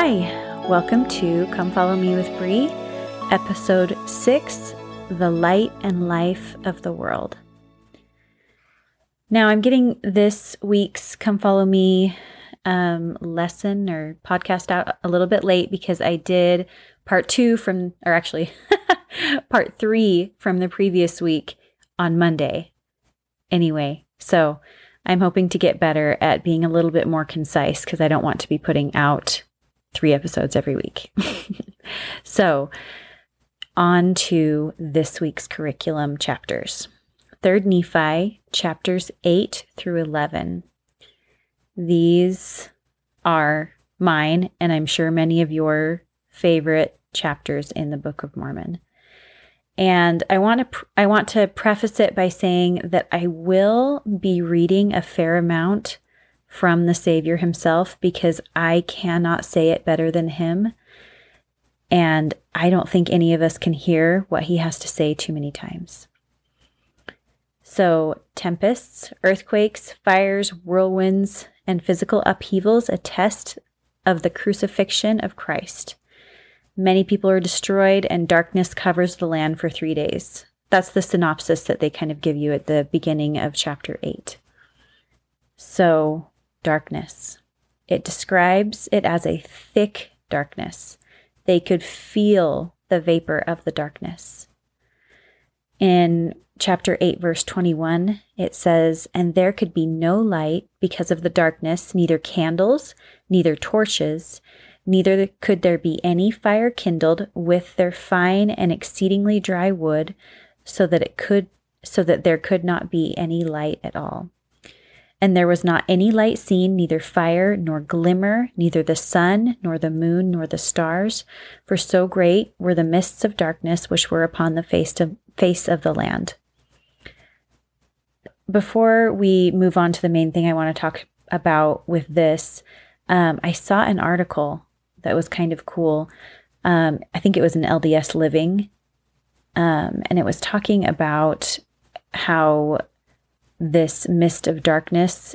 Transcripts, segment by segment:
Hi, welcome to Come Follow Me with Bree, episode six The Light and Life of the World. Now, I'm getting this week's Come Follow Me um, lesson or podcast out a little bit late because I did part two from, or actually, part three from the previous week on Monday. Anyway, so I'm hoping to get better at being a little bit more concise because I don't want to be putting out three episodes every week. so, on to this week's curriculum chapters. Third Nephi, chapters 8 through 11. These are mine, and I'm sure many of your favorite chapters in the Book of Mormon. And I want to I want to preface it by saying that I will be reading a fair amount from the Savior himself because I cannot say it better than him. And I don't think any of us can hear what he has to say too many times. So, tempests, earthquakes, fires, whirlwinds, and physical upheavals attest of the crucifixion of Christ. Many people are destroyed, and darkness covers the land for three days. That's the synopsis that they kind of give you at the beginning of chapter 8. So, darkness. It describes it as a thick darkness. They could feel the vapor of the darkness. In chapter 8, verse 21, it says, And there could be no light because of the darkness, neither candles, neither torches, neither could there be any fire kindled with their fine and exceedingly dry wood, so that it could so that there could not be any light at all. And there was not any light seen, neither fire nor glimmer, neither the sun nor the moon nor the stars, for so great were the mists of darkness which were upon the face of, face of the land. Before we move on to the main thing I want to talk about with this, um, I saw an article that was kind of cool. Um, I think it was an LDS Living. Um, and it was talking about how this mist of darkness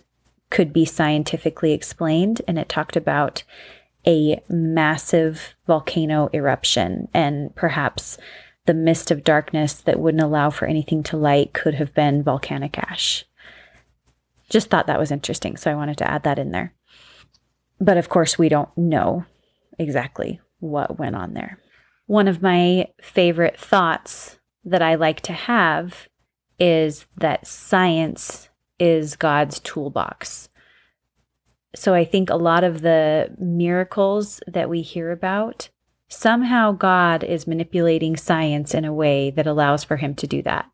could be scientifically explained. And it talked about a massive volcano eruption and perhaps the mist of darkness that wouldn't allow for anything to light could have been volcanic ash. Just thought that was interesting. So I wanted to add that in there. But of course, we don't know exactly what went on there. One of my favorite thoughts that I like to have is that science is God's toolbox. So I think a lot of the miracles that we hear about, somehow God is manipulating science in a way that allows for him to do that.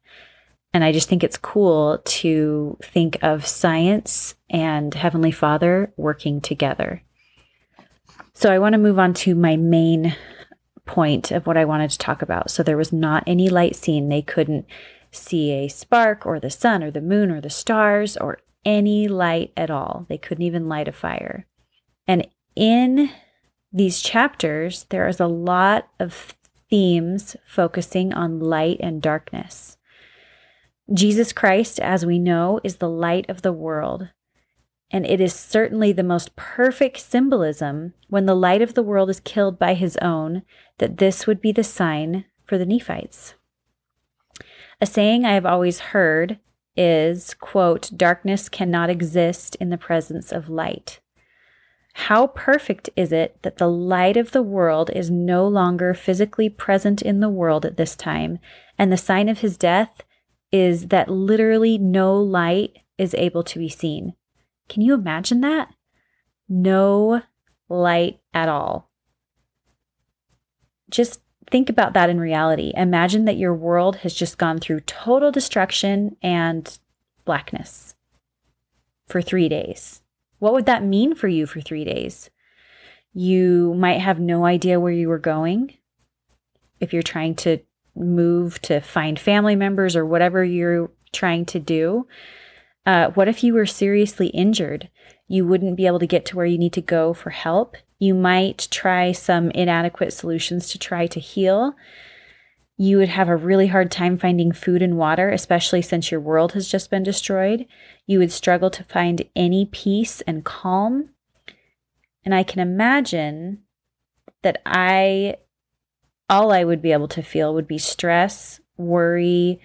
And I just think it's cool to think of science and Heavenly Father working together. So I want to move on to my main point of what I wanted to talk about. So there was not any light seen. They couldn't see a spark or the sun or the moon or the stars or any light at all. They couldn't even light a fire. And in these chapters, there is a lot of themes focusing on light and darkness. Jesus Christ, as we know, is the light of the world. And it is certainly the most perfect symbolism when the light of the world is killed by his own that this would be the sign for the Nephites. A saying I have always heard is, quote, darkness cannot exist in the presence of light. How perfect is it that the light of the world is no longer physically present in the world at this time, and the sign of his death is that literally no light is able to be seen. Can you imagine that? No light at all. Just think about that in reality. Imagine that your world has just gone through total destruction and blackness for three days. What would that mean for you for three days? You might have no idea where you were going. If you're trying to move to find family members or whatever you're trying to do, uh, what if you were seriously injured? You wouldn't be able to get to where you need to go for help. You might try some inadequate solutions to try to heal. You would have a really hard time finding food and water, especially since your world has just been destroyed. You would struggle to find any peace and calm. And I can imagine that I, all I would be able to feel would be stress, worry,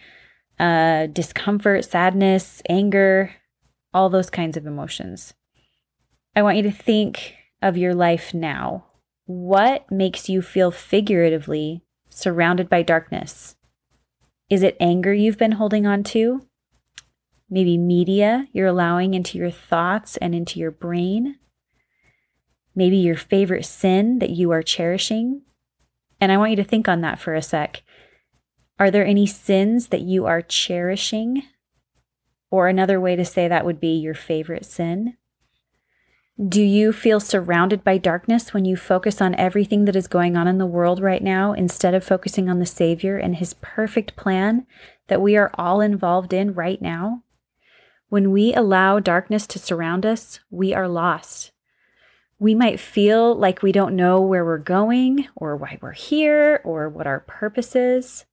uh, discomfort, sadness, anger, all those kinds of emotions. I want you to think of your life now. What makes you feel figuratively surrounded by darkness? Is it anger you've been holding on to? Maybe media you're allowing into your thoughts and into your brain? Maybe your favorite sin that you are cherishing? And I want you to think on that for a sec. Are there any sins that you are cherishing? Or another way to say that would be your favorite sin. Do you feel surrounded by darkness when you focus on everything that is going on in the world right now instead of focusing on the Savior and His perfect plan that we are all involved in right now? When we allow darkness to surround us, we are lost. We might feel like we don't know where we're going or why we're here or what our purpose is.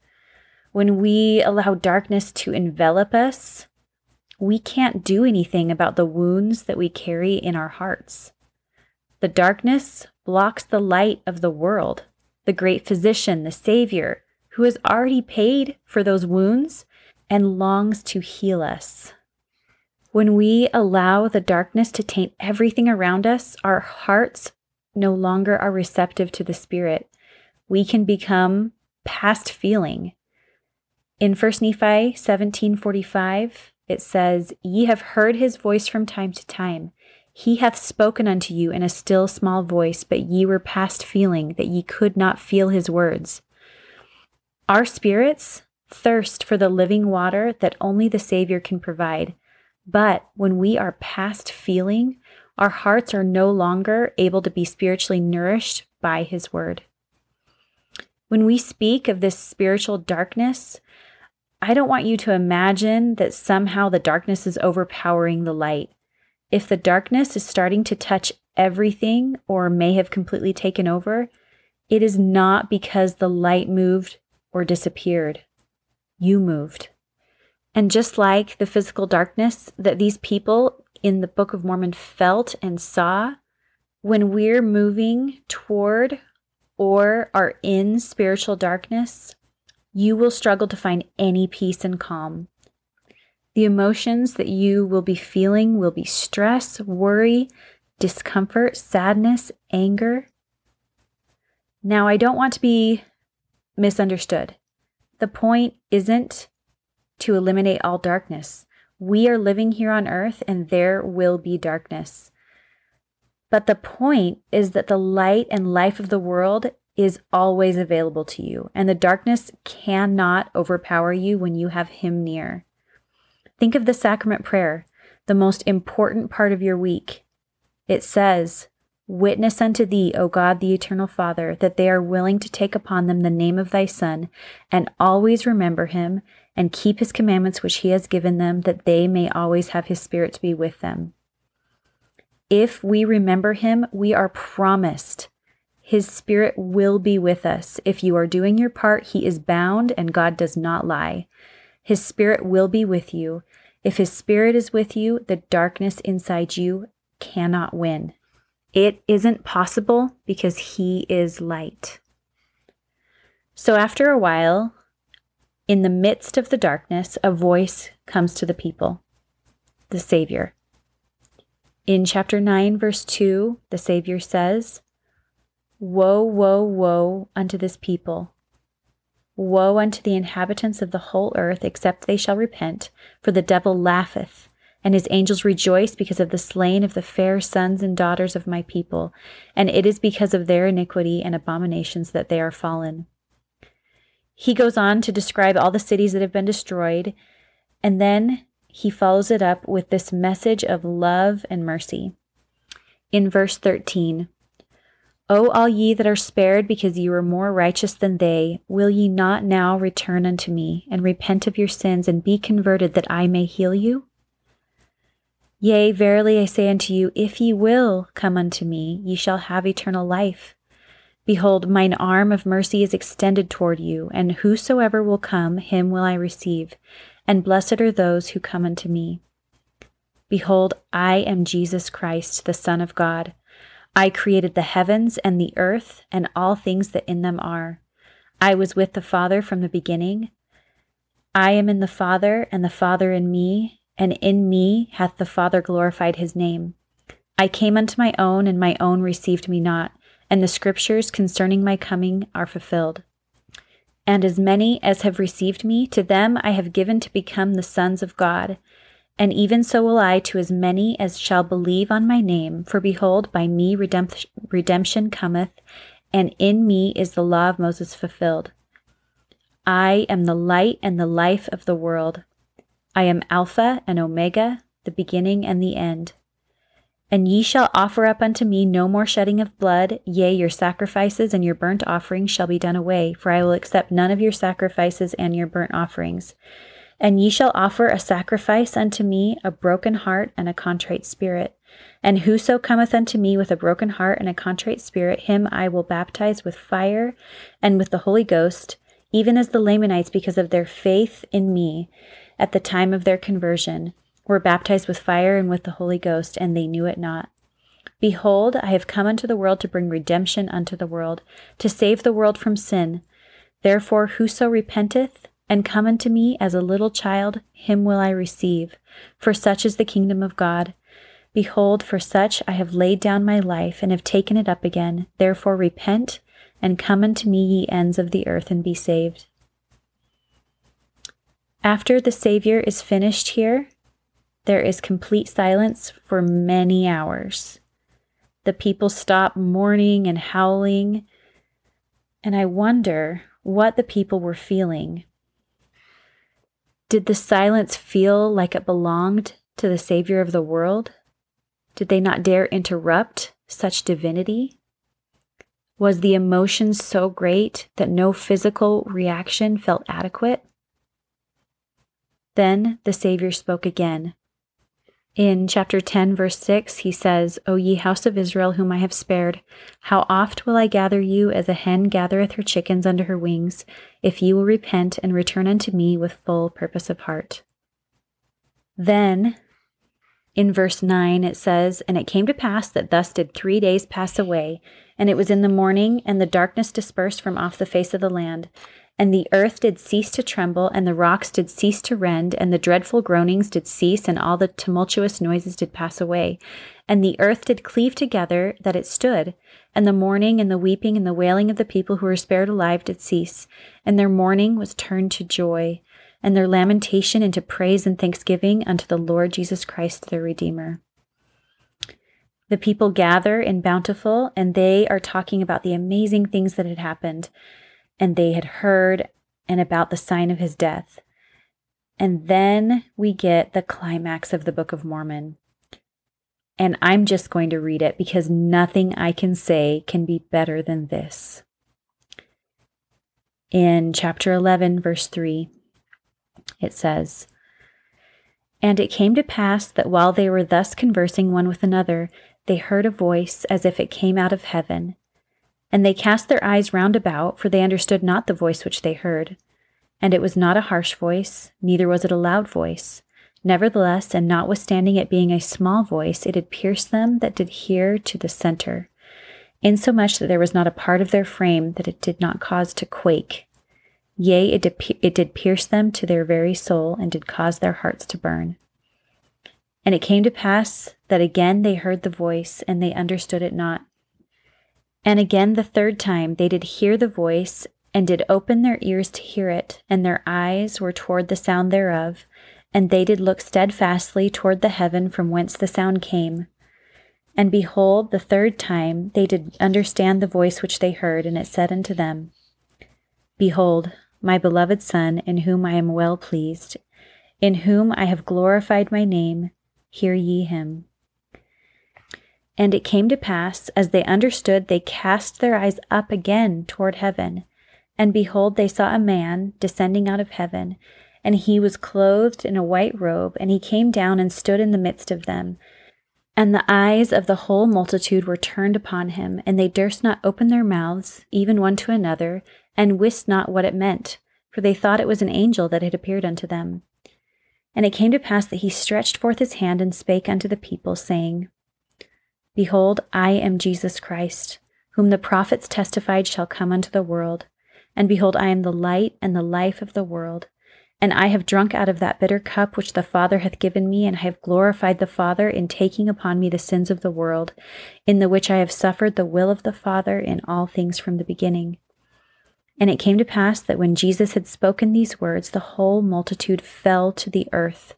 When we allow darkness to envelop us, we can't do anything about the wounds that we carry in our hearts. The darkness blocks the light of the world, the great physician, the Savior, who has already paid for those wounds and longs to heal us. When we allow the darkness to taint everything around us, our hearts no longer are receptive to the Spirit. We can become past feeling, in 1 Nephi 17:45, it says, "Ye have heard his voice from time to time. He hath spoken unto you in a still small voice, but ye were past feeling that ye could not feel his words." Our spirits thirst for the living water that only the Savior can provide. But when we are past feeling, our hearts are no longer able to be spiritually nourished by his word. When we speak of this spiritual darkness, I don't want you to imagine that somehow the darkness is overpowering the light. If the darkness is starting to touch everything or may have completely taken over, it is not because the light moved or disappeared. You moved. And just like the physical darkness that these people in the Book of Mormon felt and saw, when we're moving toward or are in spiritual darkness, you will struggle to find any peace and calm. The emotions that you will be feeling will be stress, worry, discomfort, sadness, anger. Now, I don't want to be misunderstood. The point isn't to eliminate all darkness. We are living here on earth and there will be darkness. But the point is that the light and life of the world is always available to you, and the darkness cannot overpower you when you have Him near. Think of the sacrament prayer, the most important part of your week. It says, Witness unto thee, O God, the eternal Father, that they are willing to take upon them the name of thy Son, and always remember him, and keep his commandments which he has given them, that they may always have his Spirit to be with them. If we remember him, we are promised his spirit will be with us. If you are doing your part, he is bound and God does not lie. His spirit will be with you. If his spirit is with you, the darkness inside you cannot win. It isn't possible because he is light. So after a while, in the midst of the darkness, a voice comes to the people the Savior. In chapter 9, verse 2, the Savior says, Woe, woe, woe unto this people! Woe unto the inhabitants of the whole earth, except they shall repent, for the devil laugheth, and his angels rejoice because of the slain of the fair sons and daughters of my people, and it is because of their iniquity and abominations that they are fallen. He goes on to describe all the cities that have been destroyed, and then he follows it up with this message of love and mercy. In verse 13, O all ye that are spared, because ye were more righteous than they, will ye not now return unto me, and repent of your sins, and be converted, that I may heal you? Yea, verily I say unto you, if ye will come unto me, ye shall have eternal life. Behold, mine arm of mercy is extended toward you, and whosoever will come, him will I receive, and blessed are those who come unto me. Behold, I am Jesus Christ, the Son of God. I created the heavens and the earth and all things that in them are. I was with the Father from the beginning. I am in the Father, and the Father in me, and in me hath the Father glorified his name. I came unto my own, and my own received me not, and the scriptures concerning my coming are fulfilled. And as many as have received me, to them I have given to become the sons of God. And even so will I to as many as shall believe on my name. For behold, by me redemption cometh, and in me is the law of Moses fulfilled. I am the light and the life of the world. I am Alpha and Omega, the beginning and the end. And ye shall offer up unto me no more shedding of blood, yea, your sacrifices and your burnt offerings shall be done away, for I will accept none of your sacrifices and your burnt offerings. And ye shall offer a sacrifice unto me a broken heart and a contrite spirit. And whoso cometh unto me with a broken heart and a contrite spirit, him I will baptize with fire and with the Holy Ghost even as the Lamanites, because of their faith in me at the time of their conversion, were baptized with fire and with the Holy Ghost, and they knew it not. Behold, I have come unto the world to bring redemption unto the world, to save the world from sin. Therefore, whoso repenteth and come unto me as a little child, him will I receive. For such is the kingdom of God. Behold, for such I have laid down my life and have taken it up again. Therefore, repent and come unto me, ye ends of the earth, and be saved. After the Savior is finished here, there is complete silence for many hours. The people stop mourning and howling, and I wonder what the people were feeling. Did the silence feel like it belonged to the Savior of the world? Did they not dare interrupt such divinity? Was the emotion so great that no physical reaction felt adequate? Then the Savior spoke again. In chapter 10, verse 6, he says, O ye house of Israel, whom I have spared, how oft will I gather you as a hen gathereth her chickens under her wings, if ye will repent and return unto me with full purpose of heart. Then in verse 9, it says, And it came to pass that thus did three days pass away, and it was in the morning, and the darkness dispersed from off the face of the land. And the earth did cease to tremble, and the rocks did cease to rend, and the dreadful groanings did cease, and all the tumultuous noises did pass away. And the earth did cleave together, that it stood, and the mourning and the weeping and the wailing of the people who were spared alive did cease, and their mourning was turned to joy and their lamentation into praise and thanksgiving unto the Lord Jesus Christ, their Redeemer. The people gather in Bountiful, and they are talking about the amazing things that had happened, and they had heard and about the sign of his death. And then we get the climax of the Book of Mormon. And I'm just going to read it because nothing I can say can be better than this. In chapter 11, verse 3, it says, And it came to pass that while they were thus conversing one with another, they heard a voice as if it came out of heaven. And they cast their eyes round about, for they understood not the voice which they heard. And it was not a harsh voice, neither was it a loud voice. Nevertheless, and notwithstanding it being a small voice, it had pierced them that did hear to the center, insomuch that there was not a part of their frame that it did not cause to quake. Yea, it did, it did pierce them to their very soul, and did cause their hearts to burn. And it came to pass that again they heard the voice, and they understood it not. And again the third time they did hear the voice, and did open their ears to hear it, and their eyes were toward the sound thereof, and they did look steadfastly toward the heaven from whence the sound came. And behold, the third time they did understand the voice which they heard, and it said unto them, Behold, my beloved Son, in whom I am well pleased, in whom I have glorified my name, hear ye him. And it came to pass, as they understood, they cast their eyes up again toward heaven. And behold, they saw a man descending out of heaven, and he was clothed in a white robe, and he came down and stood in the midst of them. And the eyes of the whole multitude were turned upon him, and they durst not open their mouths, even one to another, and wist not what it meant, for they thought it was an angel that had appeared unto them. And it came to pass that he stretched forth his hand and spake unto the people, saying, Behold, I am Jesus Christ, whom the prophets testified shall come unto the world. And behold, I am the light and the life of the world. And I have drunk out of that bitter cup which the Father hath given me, and I have glorified the Father in taking upon me the sins of the world, in the which I have suffered the will of the Father in all things from the beginning. And it came to pass that when Jesus had spoken these words, the whole multitude fell to the earth.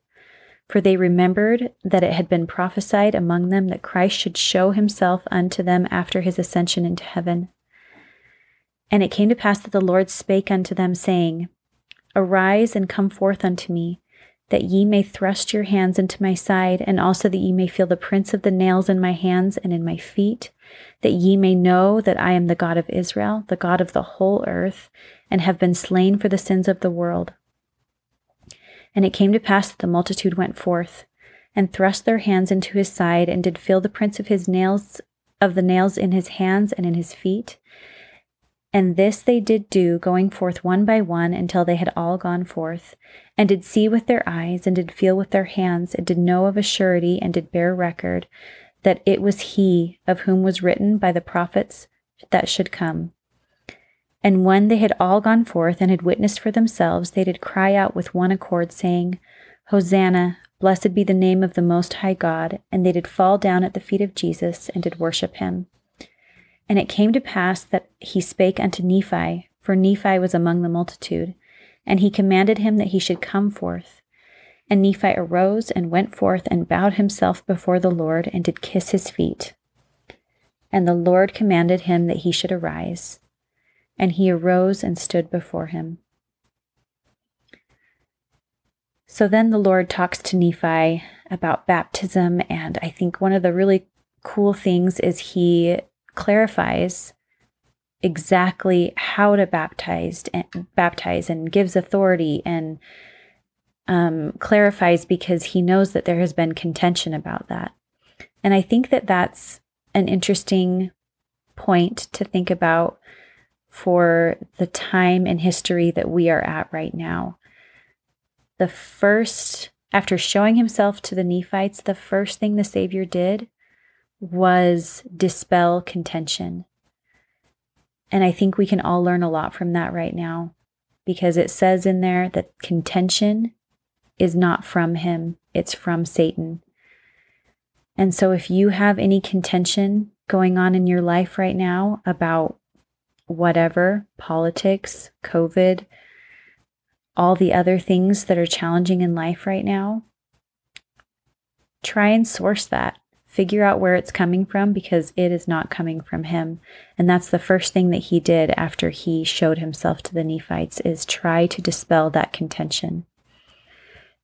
For they remembered that it had been prophesied among them that Christ should show himself unto them after his ascension into heaven. And it came to pass that the Lord spake unto them, saying, Arise and come forth unto me, that ye may thrust your hands into my side, and also that ye may feel the prints of the nails in my hands and in my feet, that ye may know that I am the God of Israel, the God of the whole earth, and have been slain for the sins of the world. And it came to pass that the multitude went forth, and thrust their hands into his side, and did feel the prints of his nails of the nails in his hands and in his feet, and this they did do, going forth one by one until they had all gone forth, and did see with their eyes, and did feel with their hands, and did know of a surety, and did bear record, that it was he of whom was written by the prophets that should come. And when they had all gone forth and had witnessed for themselves, they did cry out with one accord, saying, Hosanna, blessed be the name of the Most High God. And they did fall down at the feet of Jesus and did worship him. And it came to pass that he spake unto Nephi, for Nephi was among the multitude, and he commanded him that he should come forth. And Nephi arose and went forth and bowed himself before the Lord and did kiss his feet. And the Lord commanded him that he should arise. And he arose and stood before him. So then the Lord talks to Nephi about baptism, and I think one of the really cool things is he clarifies exactly how to baptize and baptize and gives authority and um, clarifies because he knows that there has been contention about that. And I think that that's an interesting point to think about for the time in history that we are at right now. The first, after showing himself to the Nephites, the first thing the Savior did was dispel contention. And I think we can all learn a lot from that right now because it says in there that contention is not from him, it's from Satan. And so if you have any contention going on in your life right now about whatever, politics, COVID, all the other things that are challenging in life right now, try and source that figure out where it's coming from because it is not coming from him. And that's the first thing that he did after he showed himself to the Nephites is try to dispel that contention.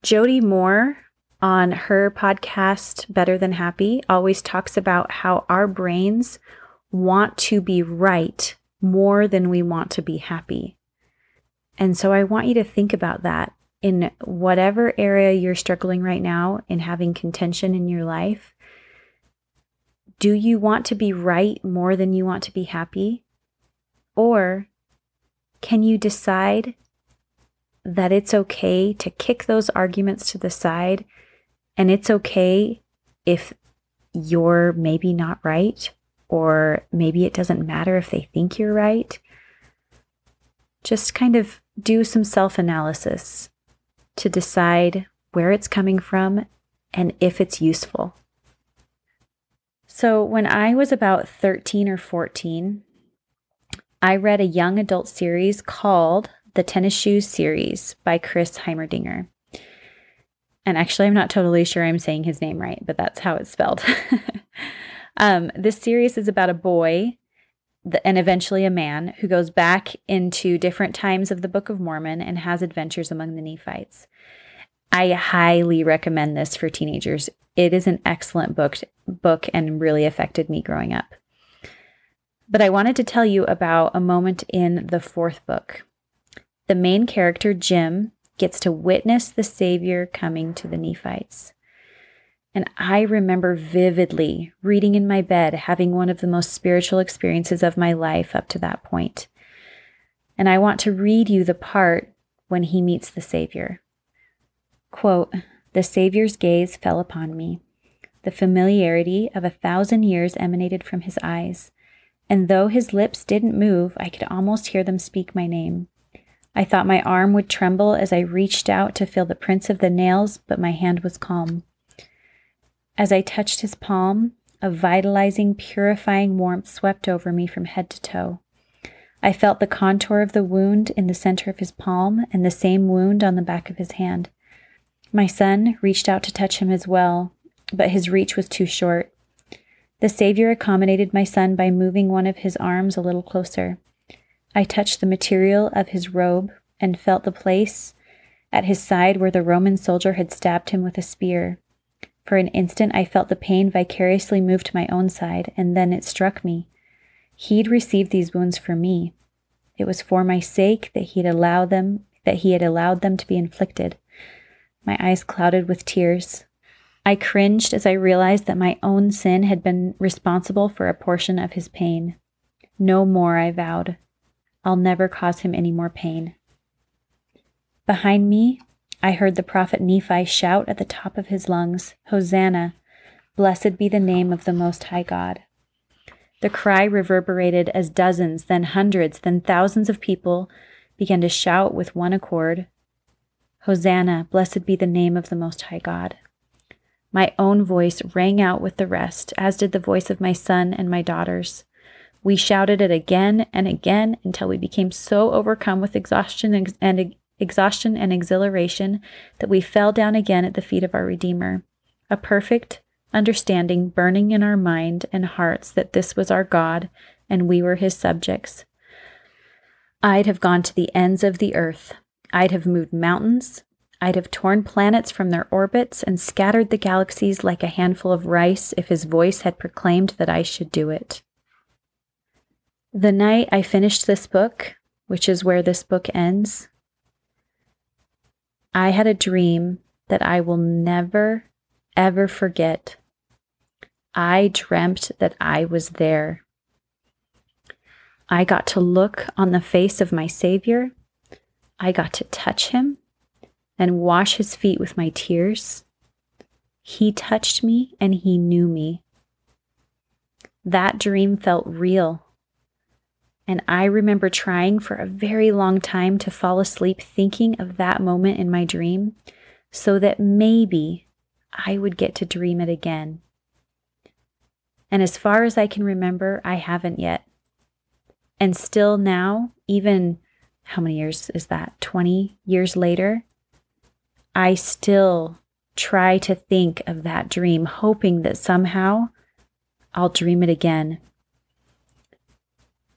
Jody Moore on her podcast Better Than Happy always talks about how our brains want to be right more than we want to be happy. And so I want you to think about that in whatever area you're struggling right now in having contention in your life. Do you want to be right more than you want to be happy? Or can you decide that it's okay to kick those arguments to the side and it's okay if you're maybe not right or maybe it doesn't matter if they think you're right? Just kind of do some self analysis to decide where it's coming from and if it's useful. So, when I was about 13 or 14, I read a young adult series called The Tennis Shoes Series by Chris Heimerdinger. And actually, I'm not totally sure I'm saying his name right, but that's how it's spelled. um, this series is about a boy and eventually a man who goes back into different times of the Book of Mormon and has adventures among the Nephites. I highly recommend this for teenagers. It is an excellent book book and really affected me growing up. But I wanted to tell you about a moment in the fourth book. The main character, Jim, gets to witness the Savior coming to the Nephites. And I remember vividly reading in my bed, having one of the most spiritual experiences of my life up to that point. And I want to read you the part when he meets the Savior. Quote, The Savior's gaze fell upon me. The familiarity of a thousand years emanated from his eyes, and though his lips didn't move, I could almost hear them speak my name. I thought my arm would tremble as I reached out to feel the prints of the nails, but my hand was calm. As I touched his palm, a vitalizing, purifying warmth swept over me from head to toe. I felt the contour of the wound in the center of his palm and the same wound on the back of his hand. My son reached out to touch him as well, but his reach was too short. The Savior accommodated my son by moving one of his arms a little closer. I touched the material of his robe and felt the place at his side where the Roman soldier had stabbed him with a spear. For an instant, I felt the pain vicariously move to my own side, and then it struck me. He'd received these wounds for me. It was for my sake that he'd allowed them that he had allowed them to be inflicted. My eyes clouded with tears. I cringed as I realized that my own sin had been responsible for a portion of his pain. No more, I vowed. I'll never cause him any more pain. Behind me, I heard the prophet Nephi shout at the top of his lungs, Hosanna! Blessed be the name of the Most High God. The cry reverberated as dozens, then hundreds, then thousands of people began to shout with one accord Hosanna, blessed be the name of the Most High God. My own voice rang out with the rest, as did the voice of my son and my daughters. We shouted it again and again until we became so overcome with exhaustion and, exhaustion and exhilaration that we fell down again at the feet of our Redeemer. A perfect, understanding burning in our mind and hearts that this was our God and we were his subjects. I'd have gone to the ends of the earth. I'd have moved mountains. I'd have torn planets from their orbits and scattered the galaxies like a handful of rice if his voice had proclaimed that I should do it. The night I finished this book, which is where this book ends, I had a dream that I will never, ever forget I dreamt that I was there. I got to look on the face of my Savior. I got to touch him and wash his feet with my tears. He touched me and he knew me. That dream felt real. And I remember trying for a very long time to fall asleep thinking of that moment in my dream so that maybe I would get to dream it again. And as far as I can remember, I haven't yet. And still now, even how many years is that? 20 years later, I still try to think of that dream, hoping that somehow I'll dream it again.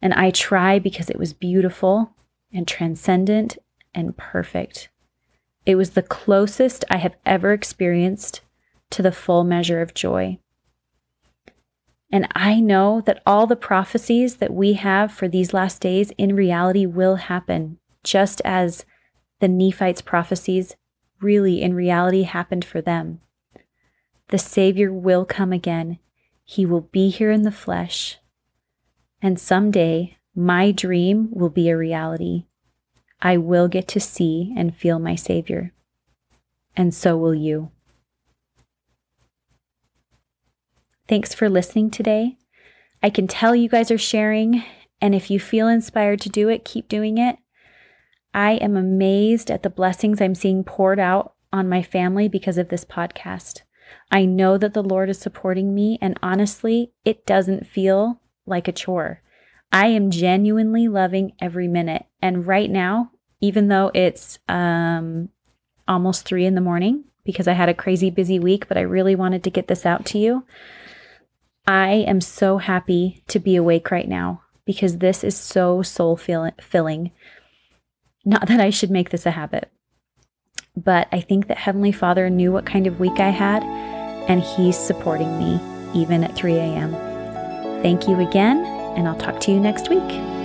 And I try because it was beautiful and transcendent and perfect. It was the closest I have ever experienced to the full measure of joy. And I know that all the prophecies that we have for these last days in reality will happen, just as the Nephites' prophecies really in reality happened for them. The Savior will come again. He will be here in the flesh. And someday, my dream will be a reality. I will get to see and feel my Savior. And so will you. Thanks for listening today. I can tell you guys are sharing, and if you feel inspired to do it, keep doing it. I am amazed at the blessings I'm seeing poured out on my family because of this podcast. I know that the Lord is supporting me, and honestly, it doesn't feel like a chore. I am genuinely loving every minute. And right now, even though it's um, almost three in the morning, because I had a crazy busy week, but I really wanted to get this out to you. I am so happy to be awake right now because this is so soul filling. Not that I should make this a habit, but I think that Heavenly Father knew what kind of week I had, and He's supporting me even at 3 a.m. Thank you again, and I'll talk to you next week.